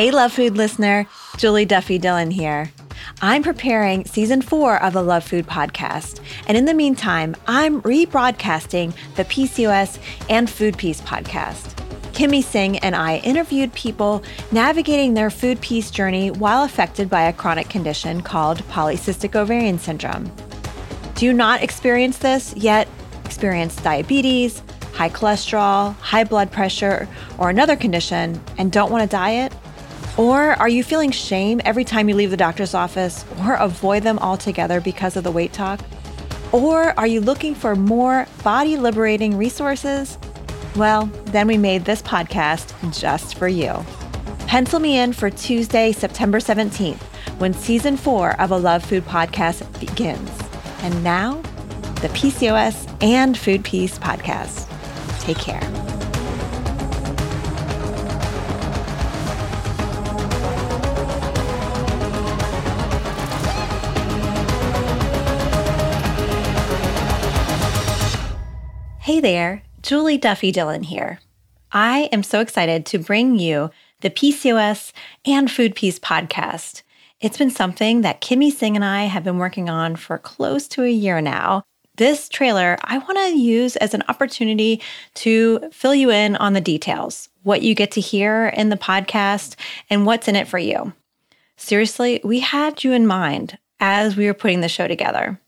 Hey, Love Food listener, Julie Duffy Dillon here. I'm preparing season four of the Love Food podcast. And in the meantime, I'm rebroadcasting the PCOS and Food Peace podcast. Kimmie Singh and I interviewed people navigating their food peace journey while affected by a chronic condition called polycystic ovarian syndrome. Do you not experience this yet? Experience diabetes, high cholesterol, high blood pressure, or another condition and don't want to diet? Or are you feeling shame every time you leave the doctor's office or avoid them altogether because of the weight talk? Or are you looking for more body liberating resources? Well, then we made this podcast just for you. Pencil me in for Tuesday, September 17th, when season four of a Love Food podcast begins. And now, the PCOS and Food Peace podcast. Take care. Hey there, Julie Duffy Dillon here. I am so excited to bring you the PCOS and Food Peace podcast. It's been something that Kimmie Singh and I have been working on for close to a year now. This trailer I want to use as an opportunity to fill you in on the details, what you get to hear in the podcast, and what's in it for you. Seriously, we had you in mind as we were putting the show together.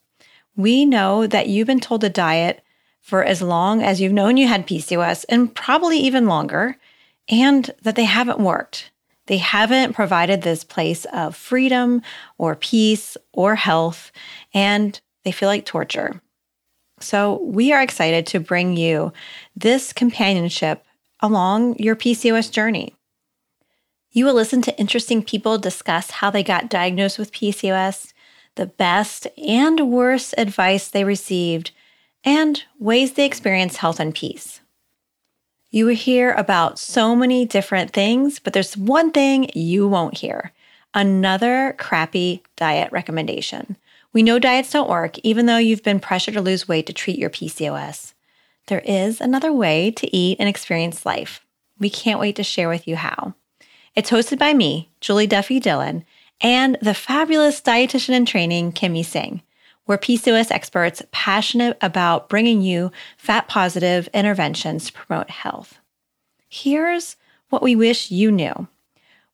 We know that you've been told to diet for as long as you've known you had PCOS and probably even longer, and that they haven't worked. They haven't provided this place of freedom or peace or health, and they feel like torture. So, we are excited to bring you this companionship along your PCOS journey. You will listen to interesting people discuss how they got diagnosed with PCOS, the best and worst advice they received, and ways they experience health and peace. You will hear about so many different things, but there's one thing you won't hear another crappy diet recommendation. We know diets don't work, even though you've been pressured to lose weight to treat your PCOS. There is another way to eat and experience life. We can't wait to share with you how. It's hosted by me, Julie Duffy Dillon, and the fabulous dietitian in training, Kimmie Singh. We're PCOS experts passionate about bringing you fat positive interventions to promote health. Here's what we wish you knew.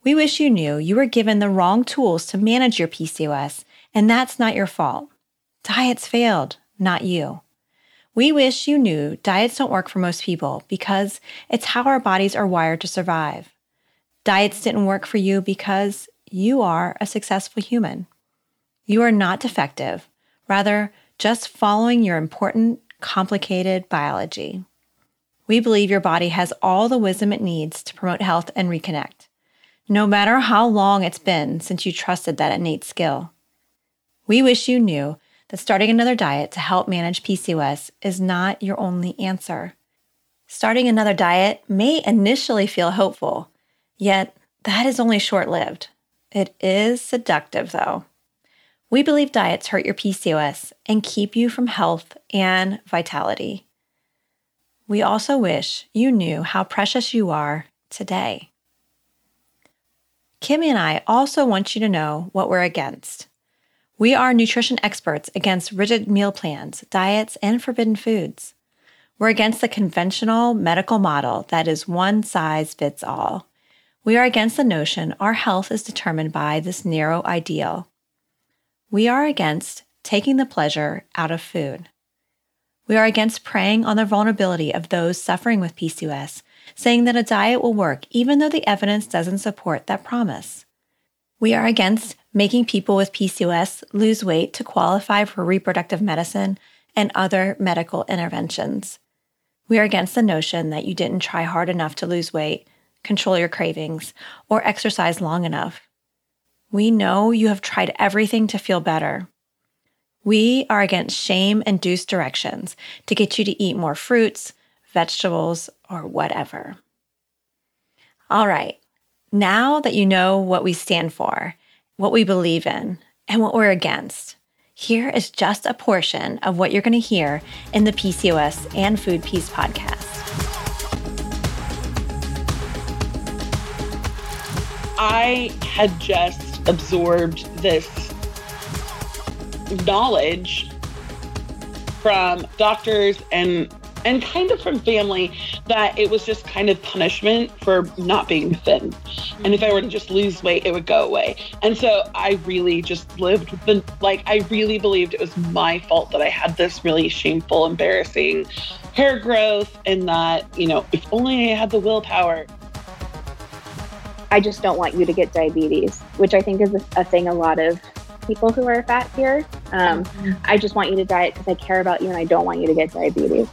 We wish you knew you were given the wrong tools to manage your PCOS, and that's not your fault. Diets failed, not you. We wish you knew diets don't work for most people because it's how our bodies are wired to survive. Diets didn't work for you because you are a successful human. You are not defective rather, just following your important, complicated biology. We believe your body has all the wisdom it needs to promote health and reconnect, no matter how long it's been since you trusted that innate skill. We wish you knew that starting another diet to help manage PCOS is not your only answer. Starting another diet may initially feel hopeful, yet that is only short lived. It is seductive, though. We believe diets hurt your PCOS and keep you from health and vitality. We also wish you knew how precious you are today. Kimmie and I also want you to know what we're against. We are nutrition experts against rigid meal plans, diets, and forbidden foods. We're against the conventional medical model that is one size fits all. We are against the notion our health is determined by this narrow ideal. We are against taking the pleasure out of food. We are against preying on the vulnerability of those suffering with PCOS, saying that a diet will work even though the evidence doesn't support that promise. We are against making people with PCOS lose weight to qualify for reproductive medicine and other medical interventions. We are against the notion that you didn't try hard enough to lose weight, control your cravings, or exercise long enough. We know you have tried everything to feel better. We are against shame induced directions to get you to eat more fruits, vegetables, or whatever. All right, now that you know what we stand for, what we believe in, and what we're against, here is just a portion of what you're going to hear in the PCOS and Food Peace podcast. I had just absorbed this knowledge from doctors and and kind of from family that it was just kind of punishment for not being thin. And if I were to just lose weight, it would go away. And so I really just lived the, like, I really believed it was my fault that I had this really shameful, embarrassing hair growth and that, you know, if only I had the willpower. I just don't want you to get diabetes, which I think is a, thing a lot of people who are fat fear. Um, mm-hmm. I just want you to diet because I care about you and I don't want you to get diabetes.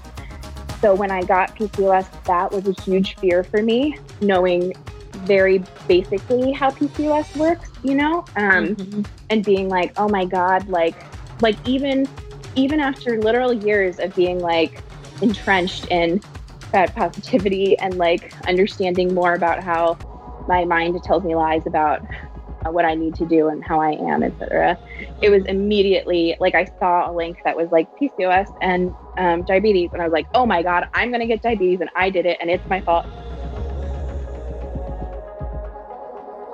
So when I got PCOS, that was a huge fear for me, knowing very basically how PCOS works, you know, um, mm-hmm. and being like, oh my god, like, like even even after literal years of being like entrenched in fat positivity and like understanding more about how my mind tells me lies about what I need to do and how I am, etc. It was immediately like I saw a link that was like PCOS and um, diabetes, and I was like, oh my god, I'm gonna get diabetes, and I did it, and it's my fault.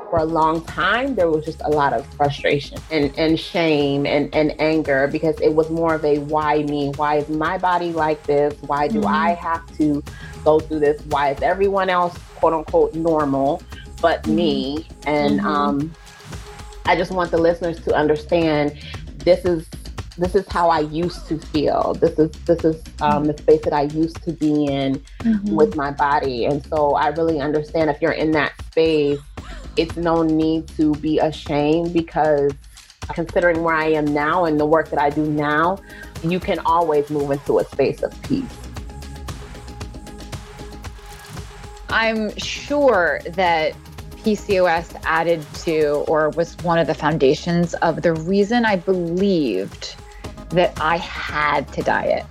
For a long time, there was just a lot of frustration and, and shame and, and anger because it was more of a why me? Why is my body like this? Why do mm-hmm. I have to go through this? Why is everyone else, quote unquote, normal? But me. And mm-hmm. um, I just want the listeners to understand this is this is how I used to feel. This is this is um, the space that I used to be in mm-hmm. with my body, and so I really understand if you're in that space, it's no need to be ashamed because considering where I am now and the work that I do now, you can always move into a space of peace. I'm sure that PCOS added to or was one of the foundations of the reason I believed that I had to diet.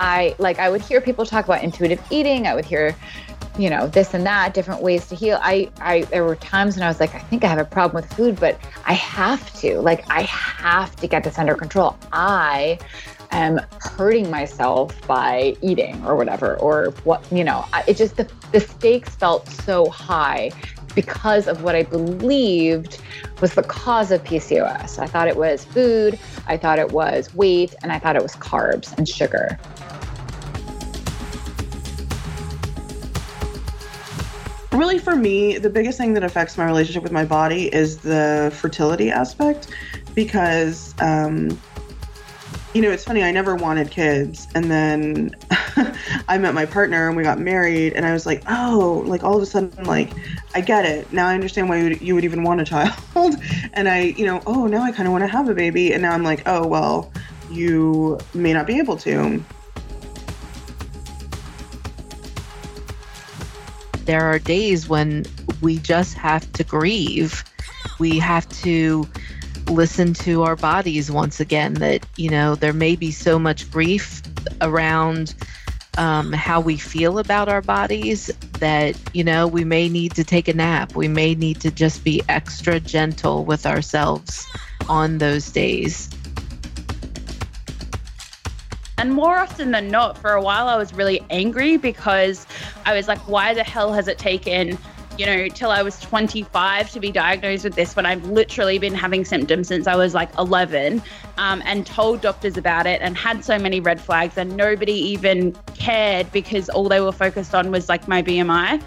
I like I would hear people talk about intuitive eating, I would hear you know this and that different ways to heal. I i there were times when i was like i think i have a problem with food but i have to. Like i have to get this under control. I am hurting myself by eating or whatever or what you know it just the, the stakes felt so high because of what I believed was the cause of PCOS. I thought it was food, I thought it was weight, and I thought it was carbs and sugar. Really, for me, the biggest thing that affects my relationship with my body is the fertility aspect because um, you know, it's funny, I never wanted kids. And then I met my partner and we got married, and I was like, oh, like all of a sudden, like, I get it. Now I understand why you would, you would even want a child. and I, you know, oh, now I kind of want to have a baby. And now I'm like, oh, well, you may not be able to. There are days when we just have to grieve. We have to listen to our bodies once again that you know there may be so much grief around um, how we feel about our bodies that you know we may need to take a nap. We may need to just be extra gentle with ourselves on those days. And more often than not for a while i was really angry because i was like why the hell has it taken you know, till I was 25 to be diagnosed with this when I've literally been having symptoms since I was like 11 um, and told doctors about it and had so many red flags and nobody even cared because all they were focused on was like my BMI.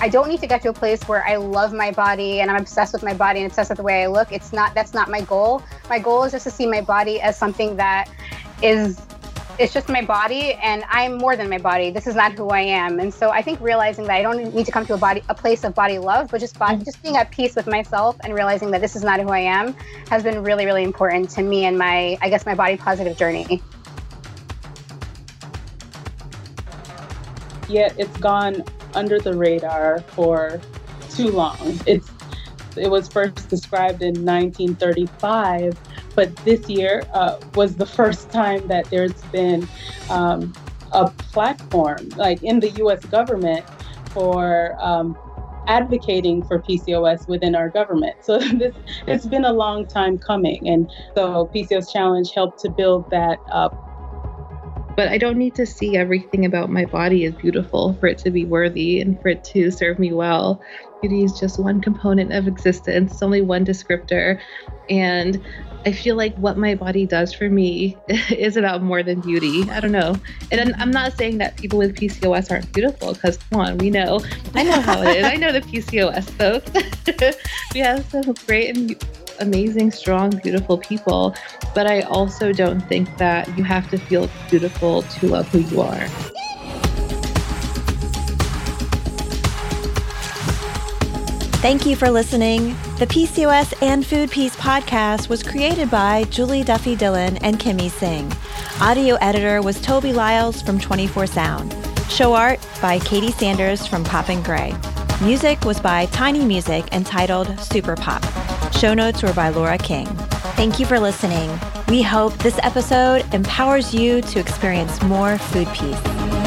I don't need to get to a place where I love my body and I'm obsessed with my body and obsessed with the way I look. It's not, that's not my goal. My goal is just to see my body as something that is it's just my body and I'm more than my body. This is not who I am. And so I think realizing that I don't need to come to a body a place of body love, but just body, mm-hmm. just being at peace with myself and realizing that this is not who I am has been really really important to me and my I guess my body positive journey. Yet it's gone under the radar for too long. It's it was first described in 1935 but this year uh, was the first time that there's been um, a platform, like in the US government, for um, advocating for PCOS within our government. So this it's been a long time coming, and so PCOS Challenge helped to build that up. But I don't need to see everything about my body as beautiful for it to be worthy and for it to serve me well. Beauty is just one component of existence, it's only one descriptor. And I feel like what my body does for me is about more than beauty. I don't know. And I'm not saying that people with PCOS aren't beautiful because, come on, we know. I know how it is. I know the PCOS folks. we have some great and amazing, strong, beautiful people. But I also don't think that you have to feel beautiful to love who you are. Thank you for listening. The PCOS and Food Peace podcast was created by Julie Duffy Dillon and Kimmie Singh. Audio editor was Toby Lyles from 24 Sound. Show art by Katie Sanders from Pop and Gray. Music was by Tiny Music entitled Super Pop. Show notes were by Laura King. Thank you for listening. We hope this episode empowers you to experience more food peace.